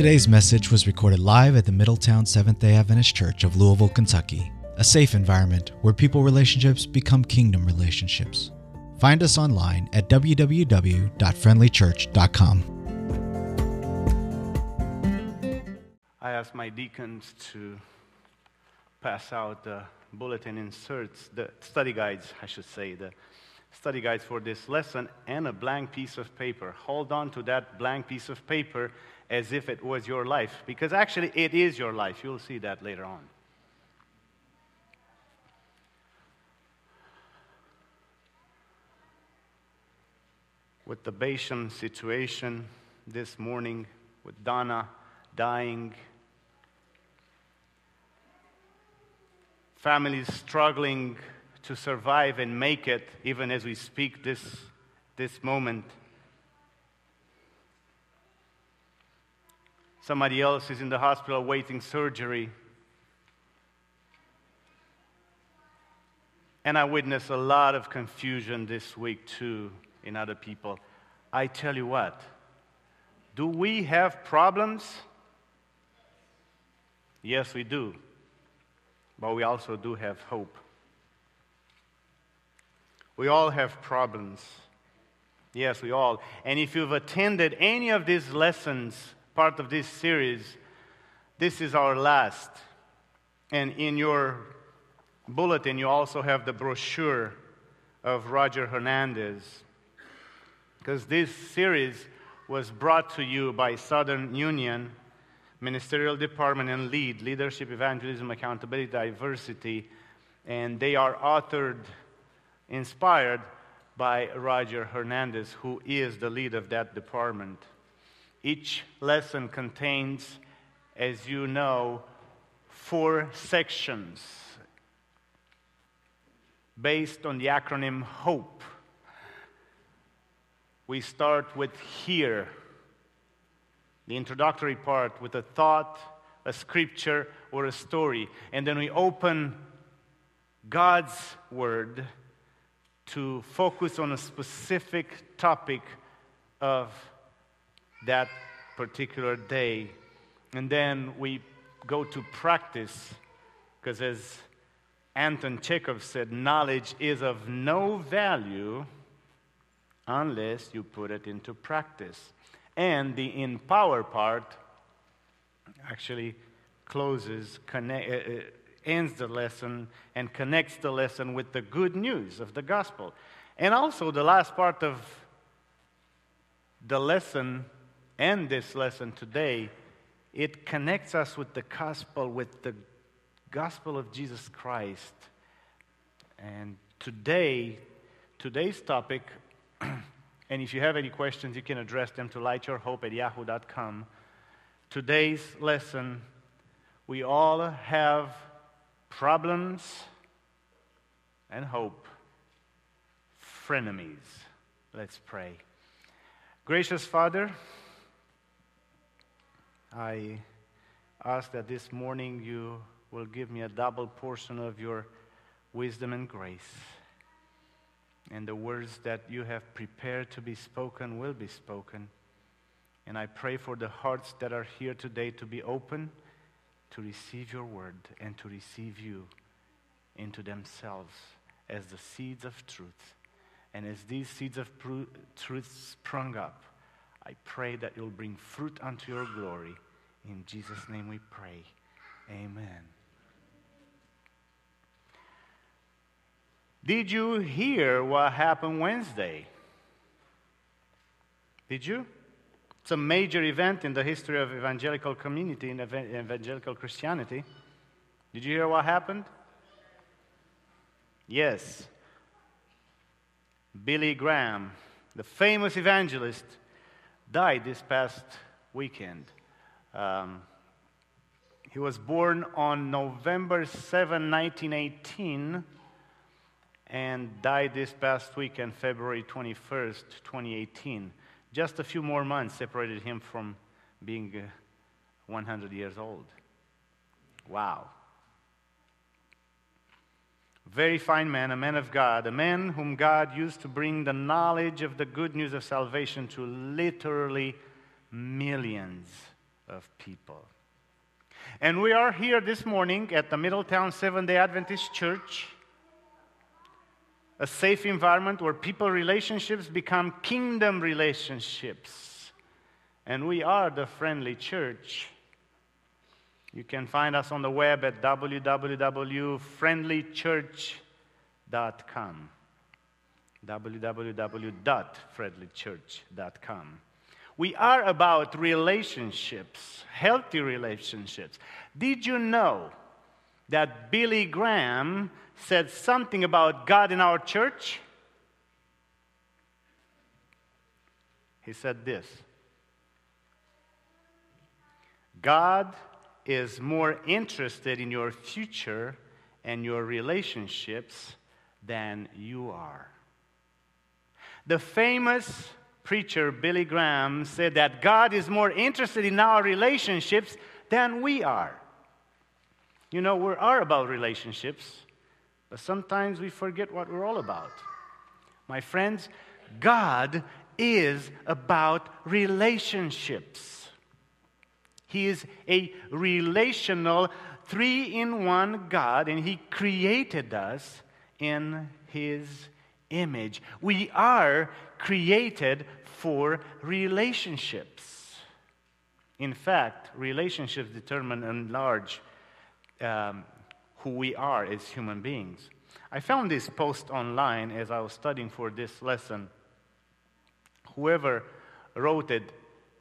Today's message was recorded live at the Middletown Seventh day Adventist Church of Louisville, Kentucky, a safe environment where people relationships become kingdom relationships. Find us online at www.friendlychurch.com. I asked my deacons to pass out the bulletin inserts, the study guides, I should say, the study guides for this lesson, and a blank piece of paper. Hold on to that blank piece of paper as if it was your life, because actually it is your life. You'll see that later on. With the Bashan situation this morning, with Donna dying, families struggling to survive and make it, even as we speak this, this moment. Somebody else is in the hospital waiting surgery. And I witnessed a lot of confusion this week too in other people. I tell you what, do we have problems? Yes, we do. But we also do have hope. We all have problems. Yes, we all. And if you've attended any of these lessons part of this series. This is our last. And in your bulletin, you also have the brochure of Roger Hernandez. Because this series was brought to you by Southern Union, Ministerial Department and Lead, Leadership, Evangelism, Accountability, Diversity. And they are authored, inspired by Roger Hernandez, who is the lead of that department. Each lesson contains, as you know, four sections based on the acronym HOPE. We start with here, the introductory part, with a thought, a scripture, or a story. And then we open God's Word to focus on a specific topic of that particular day. And then we go to practice, because as Anton Chekhov said, knowledge is of no value unless you put it into practice. And the empower part actually closes, connect, uh, uh, ends the lesson, and connects the lesson with the good news of the gospel. And also, the last part of the lesson end this lesson today, it connects us with the gospel, with the gospel of Jesus Christ. And today, today's topic, and if you have any questions, you can address them to lightyourhope at yahoo.com. Today's lesson, we all have problems and hope, frenemies. Let's pray. Gracious Father, I ask that this morning you will give me a double portion of your wisdom and grace. And the words that you have prepared to be spoken will be spoken. And I pray for the hearts that are here today to be open to receive your word and to receive you into themselves as the seeds of truth. And as these seeds of truth sprung up, I pray that you'll bring fruit unto your glory. In Jesus' name we pray. Amen. Did you hear what happened Wednesday? Did you? It's a major event in the history of evangelical community and evangelical Christianity. Did you hear what happened? Yes. Billy Graham, the famous evangelist, died this past weekend. Um, he was born on November 7, 1918, and died this past weekend, February 21st, 2018. Just a few more months separated him from being uh, 100 years old. Wow. Very fine man, a man of God, a man whom God used to bring the knowledge of the good news of salvation to literally millions of people. And we are here this morning at the Middletown Seventh day Adventist Church, a safe environment where people relationships become kingdom relationships. And we are the friendly church. You can find us on the web at www.friendlychurch.com. www.friendlychurch.com. We are about relationships, healthy relationships. Did you know that Billy Graham said something about God in our church? He said this God is more interested in your future and your relationships than you are. The famous preacher Billy Graham said that God is more interested in our relationships than we are. You know, we are about relationships, but sometimes we forget what we're all about. My friends, God is about relationships. He is a relational, three in one God, and He created us in His image. We are created for relationships. In fact, relationships determine and large um, who we are as human beings. I found this post online as I was studying for this lesson. Whoever wrote it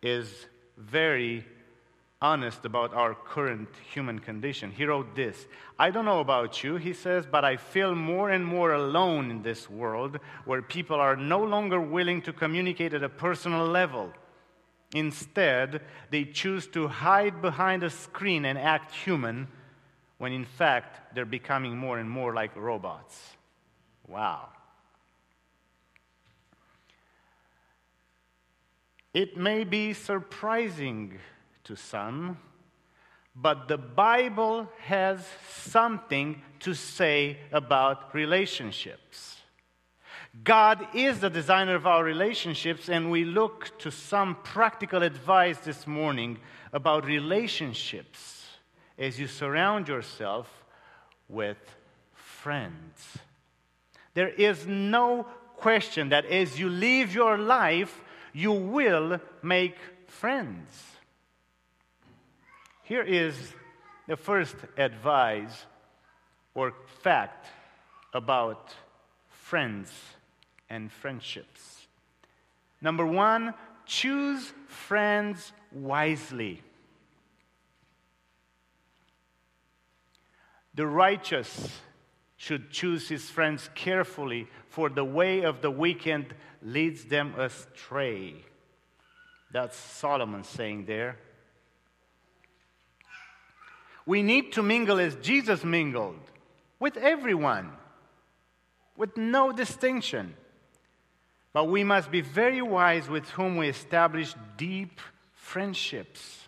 is very honest about our current human condition. He wrote this I don't know about you, he says, but I feel more and more alone in this world where people are no longer willing to communicate at a personal level. Instead, they choose to hide behind a screen and act human when in fact they're becoming more and more like robots. Wow. It may be surprising to some, but the Bible has something to say about relationships. God is the designer of our relationships, and we look to some practical advice this morning about relationships as you surround yourself with friends. There is no question that as you live your life, you will make friends. Here is the first advice or fact about friends and friendships. Number one, choose friends wisely. The righteous should choose his friends carefully, for the way of the wicked leads them astray. That's Solomon saying there. We need to mingle as Jesus mingled with everyone, with no distinction. But we must be very wise with whom we establish deep friendships.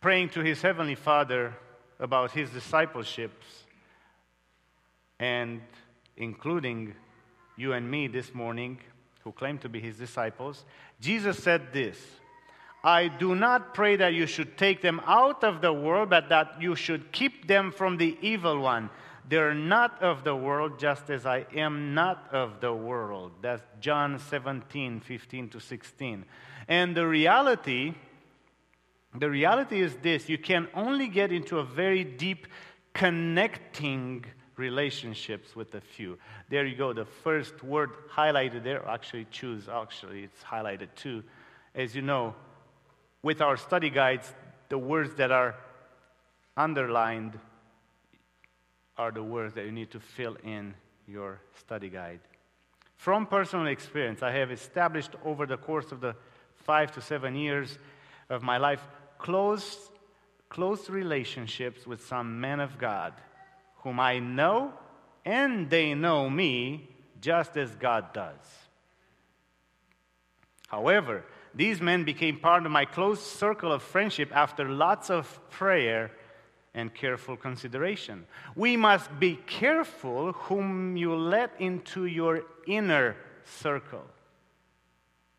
Praying to his heavenly Father about his discipleships and including you and me this morning, who claim to be his disciples, Jesus said this I do not pray that you should take them out of the world, but that you should keep them from the evil one. They're not of the world, just as I am not of the world. That's John 17, 15 to 16. And the reality, the reality is this you can only get into a very deep connecting relationships with a few. There you go. The first word highlighted there, actually choose, actually it's highlighted too. As you know, with our study guides, the words that are underlined are the words that you need to fill in your study guide. From personal experience, I have established over the course of the five to seven years of my life close, close relationships with some men of God whom I know and they know me just as God does. However, these men became part of my close circle of friendship after lots of prayer and careful consideration. We must be careful whom you let into your inner circle.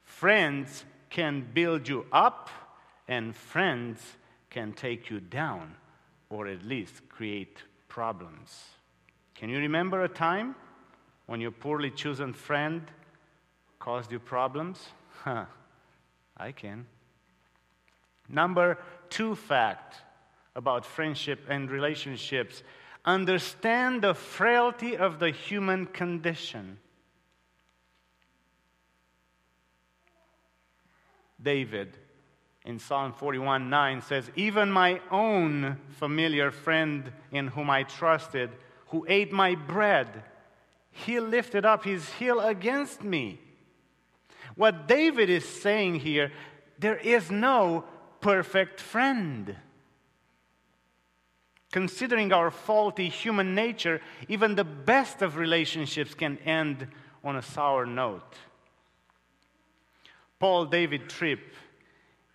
Friends can build you up, and friends can take you down, or at least create problems. Can you remember a time when your poorly chosen friend caused you problems? Huh, I can. Number two fact about friendship and relationships understand the frailty of the human condition. David in Psalm 41 9 says, Even my own familiar friend in whom I trusted, who ate my bread, he lifted up his heel against me. What David is saying here, there is no perfect friend. Considering our faulty human nature, even the best of relationships can end on a sour note. Paul David Tripp,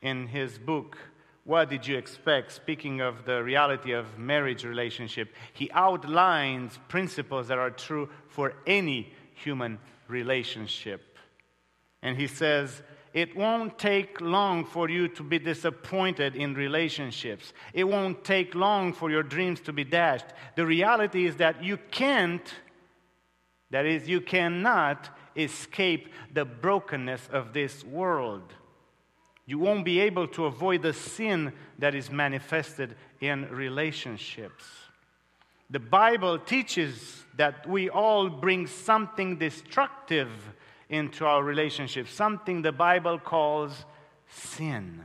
in his book, What Did You Expect? Speaking of the reality of marriage relationship, he outlines principles that are true for any human relationship. And he says, it won't take long for you to be disappointed in relationships. It won't take long for your dreams to be dashed. The reality is that you can't, that is, you cannot escape the brokenness of this world. You won't be able to avoid the sin that is manifested in relationships. The Bible teaches that we all bring something destructive into our relationship, something the Bible calls sin.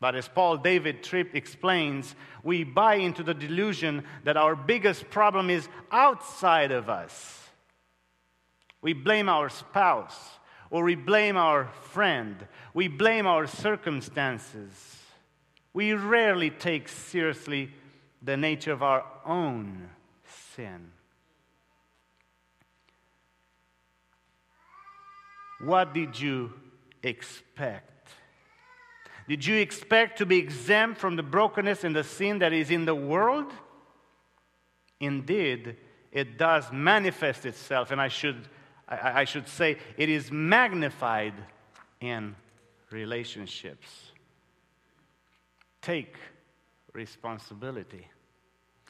But as Paul David Tripp explains, we buy into the delusion that our biggest problem is outside of us. We blame our spouse, or we blame our friend, we blame our circumstances. We rarely take seriously the nature of our own sin. What did you expect? Did you expect to be exempt from the brokenness and the sin that is in the world? Indeed, it does manifest itself, and I should, I, I should say, it is magnified in relationships. Take responsibility.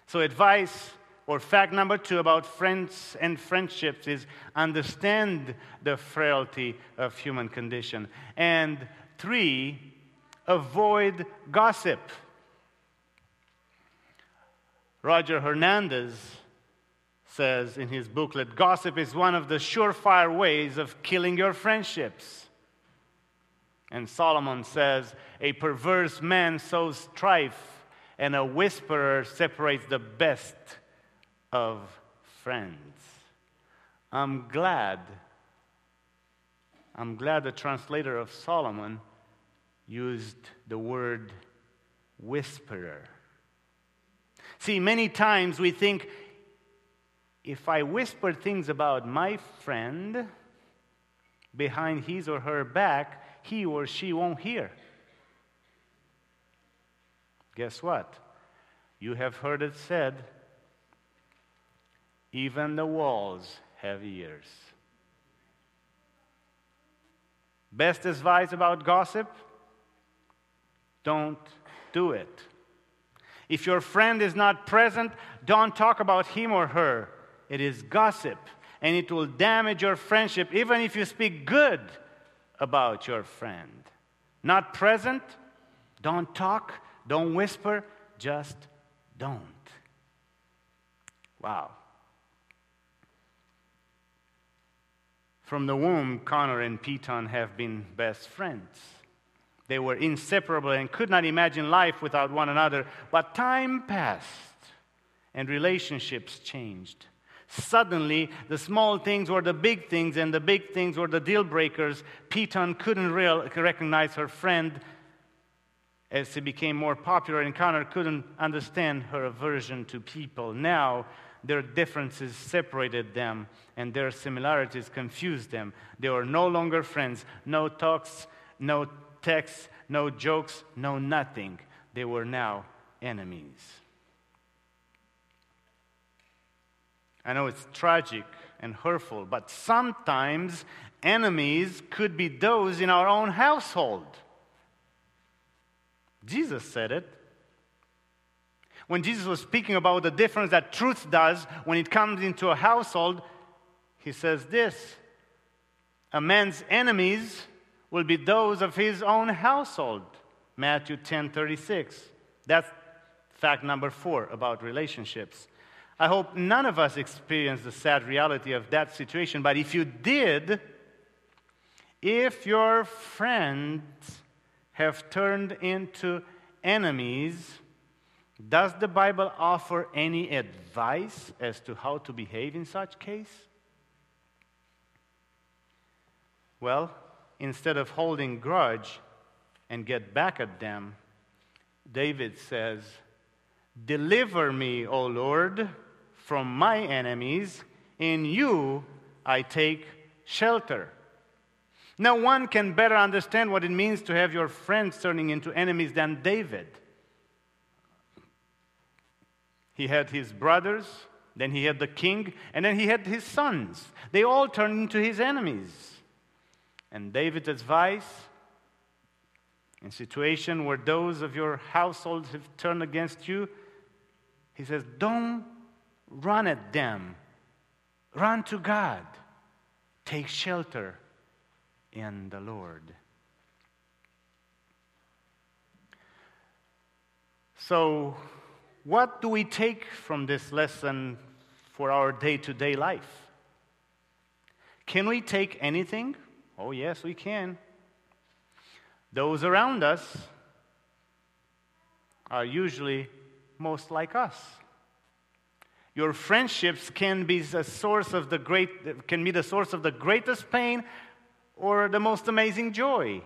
So, advice or fact number two about friends and friendships is understand the frailty of human condition. And three, avoid gossip. Roger Hernandez says in his booklet gossip is one of the surefire ways of killing your friendships. And Solomon says, a perverse man sows strife, and a whisperer separates the best of friends. I'm glad, I'm glad the translator of Solomon used the word whisperer. See, many times we think if I whisper things about my friend behind his or her back, he or she won't hear. Guess what? You have heard it said even the walls have ears. Best advice about gossip? Don't do it. If your friend is not present, don't talk about him or her. It is gossip, and it will damage your friendship, even if you speak good about your friend. Not present? Don't talk, don't whisper, just don't. Wow. From the womb, Connor and Peyton have been best friends. They were inseparable and could not imagine life without one another. But time passed and relationships changed. Suddenly, the small things were the big things, and the big things were the deal breakers. Peyton couldn't real, recognize her friend as she became more popular, and Connor couldn't understand her aversion to people. Now, their differences separated them, and their similarities confused them. They were no longer friends. No talks, no texts, no jokes, no nothing. They were now enemies. I know it's tragic and hurtful, but sometimes enemies could be those in our own household. Jesus said it. When Jesus was speaking about the difference that truth does when it comes into a household, he says this A man's enemies will be those of his own household. Matthew 10 36. That's fact number four about relationships. I hope none of us experienced the sad reality of that situation, but if you did, if your friends have turned into enemies, does the Bible offer any advice as to how to behave in such case? Well, instead of holding grudge and get back at them, David says, "Deliver me, O Lord, from my enemies. In you I take shelter." No one can better understand what it means to have your friends turning into enemies than David. He had his brothers, then he had the king, and then he had his sons. They all turned into his enemies. And David's advice in situation where those of your household have turned against you, he says, don't run at them. Run to God. Take shelter in the Lord. So, what do we take from this lesson for our day to day life? Can we take anything? Oh, yes, we can. Those around us are usually most like us. Your friendships can be the source of the great can be the source of the greatest pain or the most amazing joy.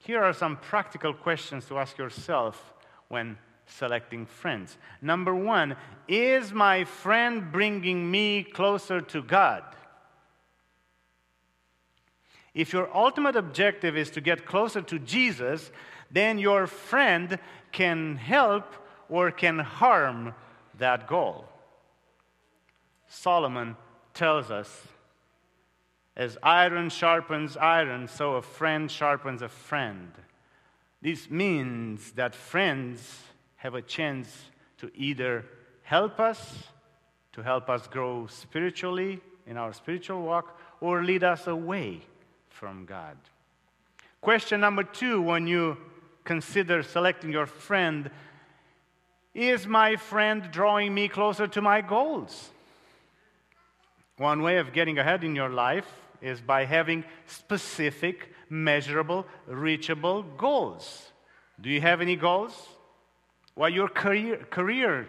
Here are some practical questions to ask yourself when selecting friends. Number one, is my friend bringing me closer to God? If your ultimate objective is to get closer to Jesus, then your friend can help or can harm that goal. Solomon tells us as iron sharpens iron, so a friend sharpens a friend. This means that friends have a chance to either help us, to help us grow spiritually in our spiritual walk, or lead us away from God. Question number two when you consider selecting your friend is my friend drawing me closer to my goals? One way of getting ahead in your life is by having specific, measurable, reachable goals. Do you have any goals? What your career, career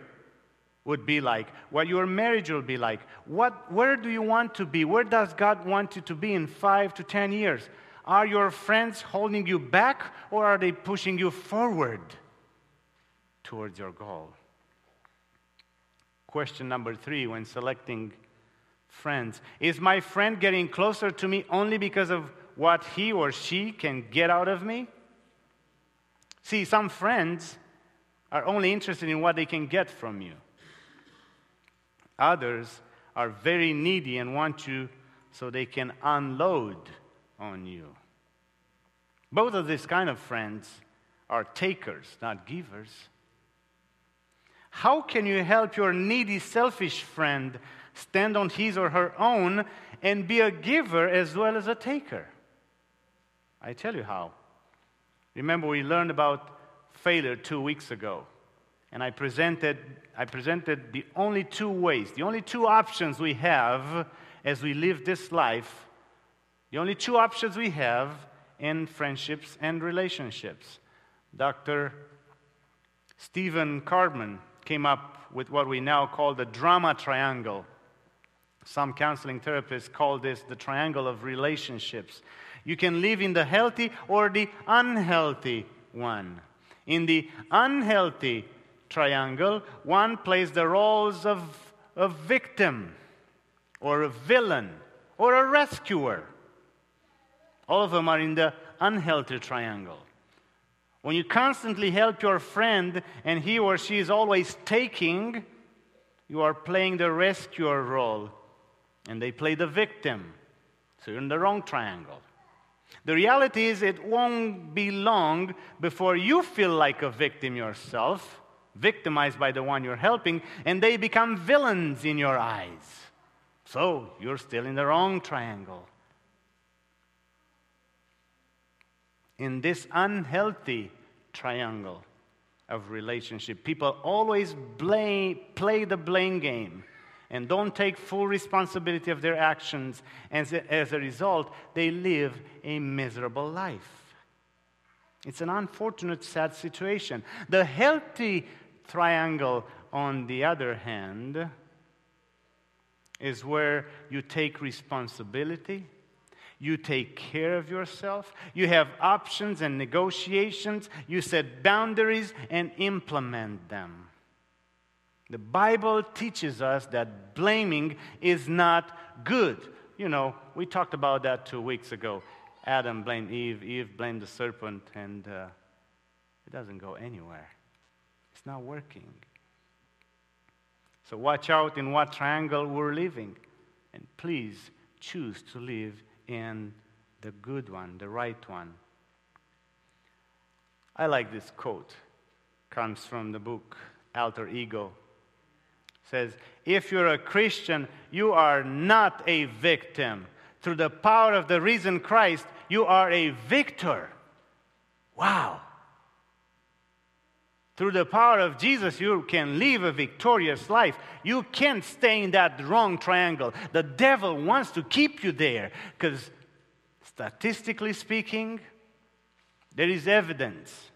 would be like, what your marriage will be like. What, where do you want to be? Where does God want you to be in five to ten years? Are your friends holding you back or are they pushing you forward towards your goal? Question number three when selecting friends Is my friend getting closer to me only because of what he or she can get out of me? See, some friends are only interested in what they can get from you. Others are very needy and want you so they can unload on you. Both of these kind of friends are takers, not givers. How can you help your needy, selfish friend stand on his or her own and be a giver as well as a taker? I tell you how. Remember, we learned about failure two weeks ago. And I presented, I presented the only two ways, the only two options we have as we live this life, the only two options we have in friendships and relationships. Dr. Stephen Karpman came up with what we now call the drama triangle. Some counseling therapists call this the triangle of relationships. You can live in the healthy or the unhealthy one. In the unhealthy triangle, one plays the roles of a victim or a villain or a rescuer. All of them are in the unhealthy triangle. When you constantly help your friend and he or she is always taking, You are playing the rescuer role, and they play the victim. So you're in the wrong triangle. The reality is, it won't be long before you feel like a victim yourself, victimized by the one you're helping, and they become villains in your eyes. So you're still in the wrong triangle. In this unhealthy triangle of relationship, people always blame, play the blame game and don't take full responsibility of their actions. And as a result, they live a miserable life. It's an unfortunate, sad situation. The healthy triangle, on the other hand, is where you take responsibility, you take care of yourself, you have options and negotiations, you set boundaries and implement them. The Bible teaches us that blaming is not good. You know, we talked about that two weeks ago. Adam blamed Eve, Eve blamed the serpent, and uh, it doesn't go anywhere. It's not working. So watch out in what triangle we're living. And please choose to live in the good one, the right one. I like this quote. Comes from the book Alter Ego. Says, if you're a Christian, you are not a victim. Through the power of the risen Christ, you are a victor. Wow. Through the power of Jesus, you can live a victorious life. You can't stay in that wrong triangle. The devil wants to keep you there because, statistically speaking, there is evidence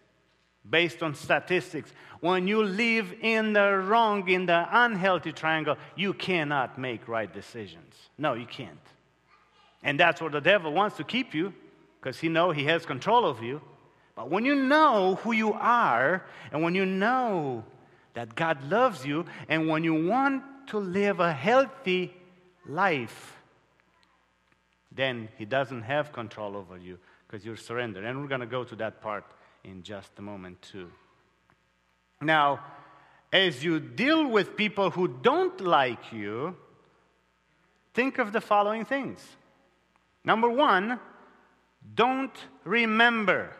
based on statistics. When you live in the wrong, in the unhealthy triangle, you cannot make right decisions. No, you can't. And that's where the devil wants to keep you because he knows he has control of you. But when you know who you are, and when you know that God loves you, and when you want to live a healthy life, then He doesn't have control over you because you're surrendered. And we're going to go to that part in just a moment, too. Now, as you deal with people who don't like you, think of the following things. Number one, don't remember.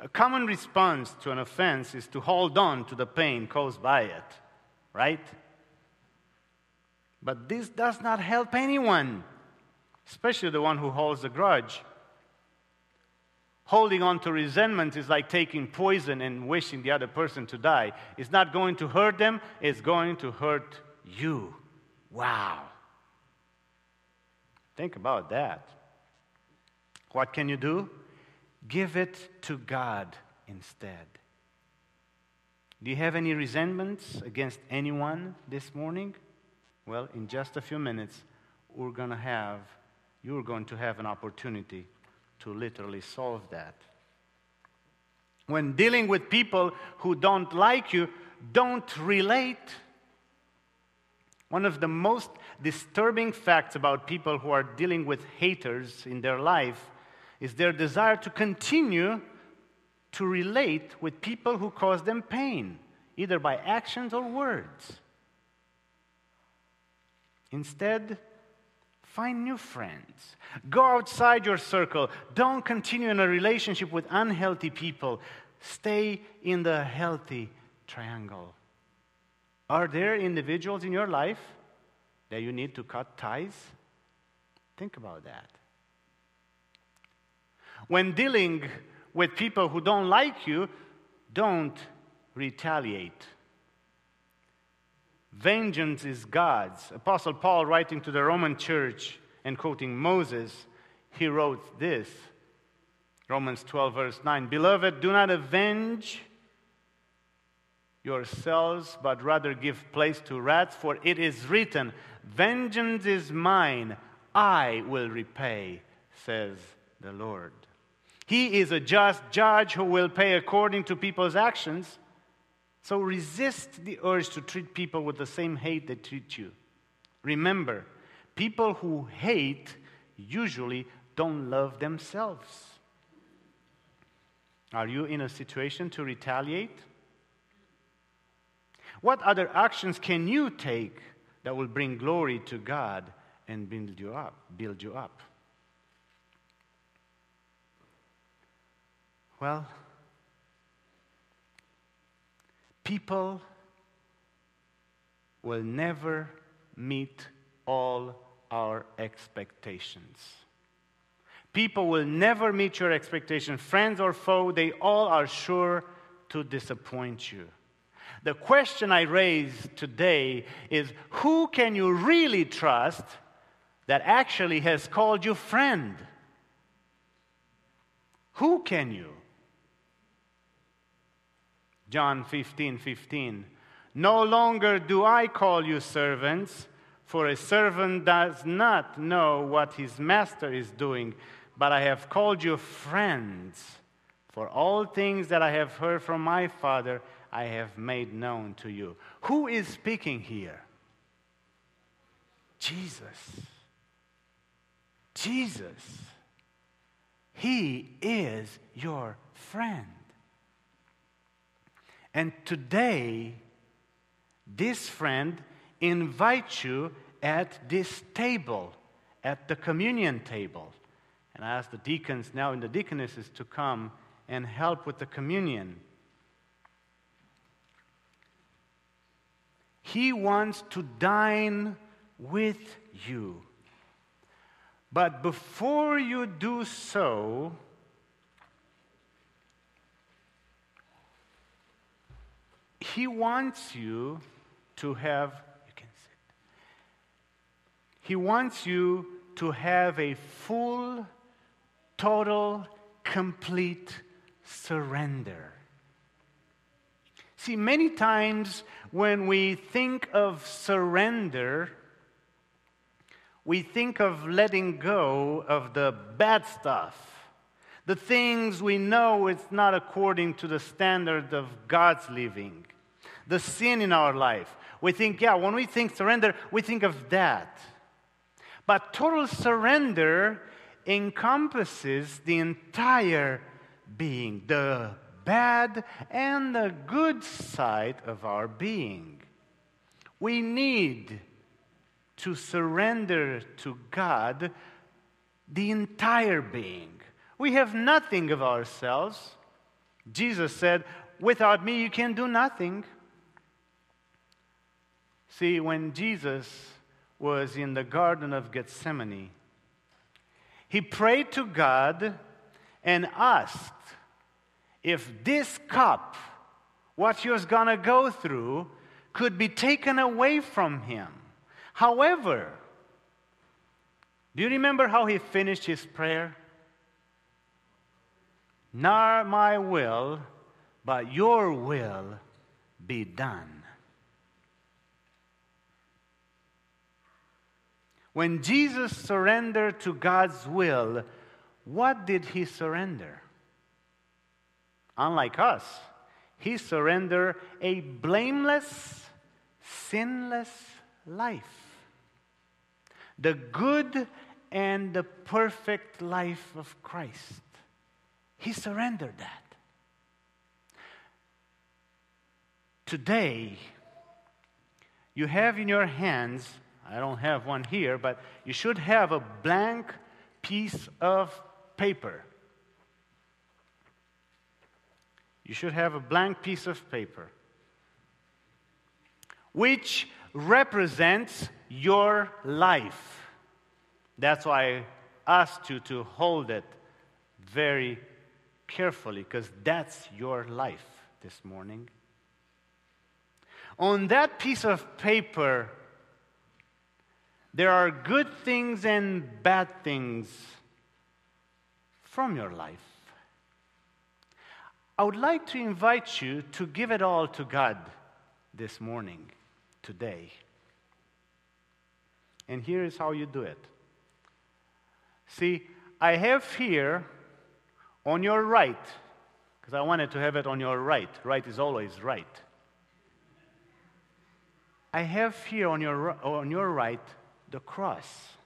A common response to an offense is to hold on to the pain caused by it, right? But this does not help anyone, especially the one who holds a grudge. Holding on to resentment is like taking poison and wishing the other person to die. It's not going to hurt them, it's going to hurt you. Wow. Think about that. What can you do? Give it to God instead. Do you have any resentments against anyone this morning? Well, in just a few minutes, we're going to have, you're going to have an opportunity to literally solve that. When dealing with people who don't like you, don't relate. One of the most disturbing facts about people who are dealing with haters in their life is their desire to continue to relate with people who cause them pain, either by actions or words. Instead, find new friends. Go outside your circle. Don't continue in a relationship with unhealthy people. Stay in the healthy triangle. Are there individuals in your life that you need to cut ties? Think about that. When dealing with people who don't like you, don't retaliate. Vengeance is God's. Apostle Paul, writing to the Roman church and quoting Moses, he wrote this Romans 12, verse 9 Beloved, do not avenge yourselves, but rather give place to wrath, for it is written, Vengeance is mine, I will repay, says the Lord. He is a just judge who will pay according to people's actions. So resist the urge to treat people with the same hate they treat you. Remember, people who hate usually don't love themselves. Are you in a situation to retaliate? What other actions can you take that will bring glory to God and build you up? Build you up. Well, people will never meet all our expectations. People will never meet your expectations. Friends or foe, they all are sure to disappoint you. The question I raise today is who can you really trust that actually has called you friend? Who can you? John 15 15. No longer do I call you servants, for a servant does not know what his master is doing, but I have called you friends. For all things that I have heard from my Father, I have made known to you. Who is speaking here? Jesus. Jesus. He is your friend. And today, this friend invites you at this table, at the communion table. And I ask the deacons now and the deaconesses to come and help with the communion. He wants to dine with you. But before you do so, He wants you to have, you can sit. He wants you to have a full, total, complete surrender. See, many times when we think of surrender, we think of letting go of the bad stuff the things we know it's not according to the standard of God's living, the sin in our life. We think, yeah, when we think surrender, we think of that. But total surrender encompasses the entire being, the bad and the good side of our being. We need to surrender to God the entire being. We have nothing of ourselves. Jesus said, Without me, you can do nothing. See, when Jesus was in the Garden of Gethsemane, he prayed to God and asked if this cup, what he was going to go through, could be taken away from him. However, do you remember how he finished his prayer? Not my will, but your will be done. When Jesus surrendered to God's will, what did he surrender? Unlike us, he surrendered a blameless, sinless life. The good and the perfect life of Christ. He surrendered that. Today, you have in your hands, I don't have one here, but you should have a blank piece of paper. You should have a blank piece of paper which represents your life. That's why I asked you to hold it very carefully because that's your life this morning. On that piece of paper, there are good things and bad things from your life. I would like to invite you to give it all to God this morning, today. And here is how you do it. See, I have here on your right, because I wanted to have it on your right. Right is always right. I have here on your, on your right the cross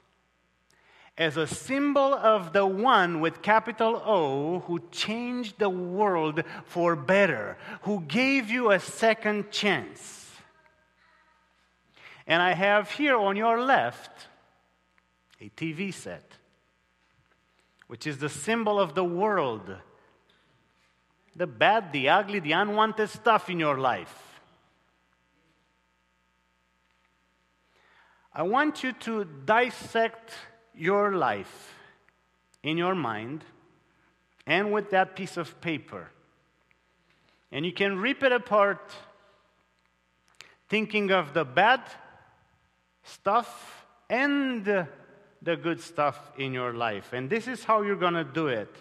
as a symbol of the one with capital O who changed the world for better, who gave you a second chance. And I have here on your left a TV set, which is the symbol of the world the bad, the ugly, the unwanted stuff in your life. I want you to dissect your life in your mind and with that piece of paper. And you can rip it apart thinking of the bad stuff and the good stuff in your life. And this is how you're going to do it.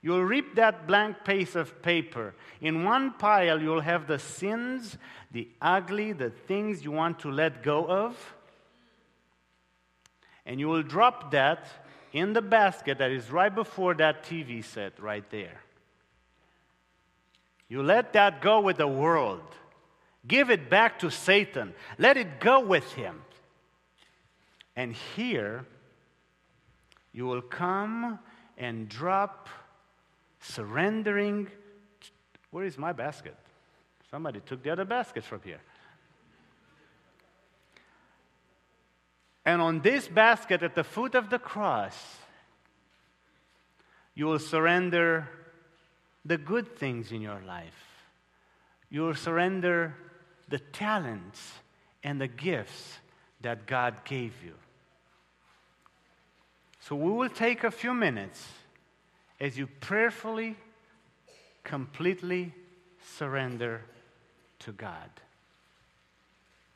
You'll rip that blank piece of paper. In one pile, you'll have the sins, the ugly, the things you want to let go of. And you will drop that in the basket that is right before that TV set right there. You let that go with the world. Give it back to Satan. Let it go with him. And here, you will come and drop, surrendering. Where is my basket? Somebody took the other basket from here. And on this basket at the foot of the cross, you will surrender the good things in your life. You will surrender the talents and the gifts that God gave you. So we will take a few minutes as you prayerfully, completely surrender to God.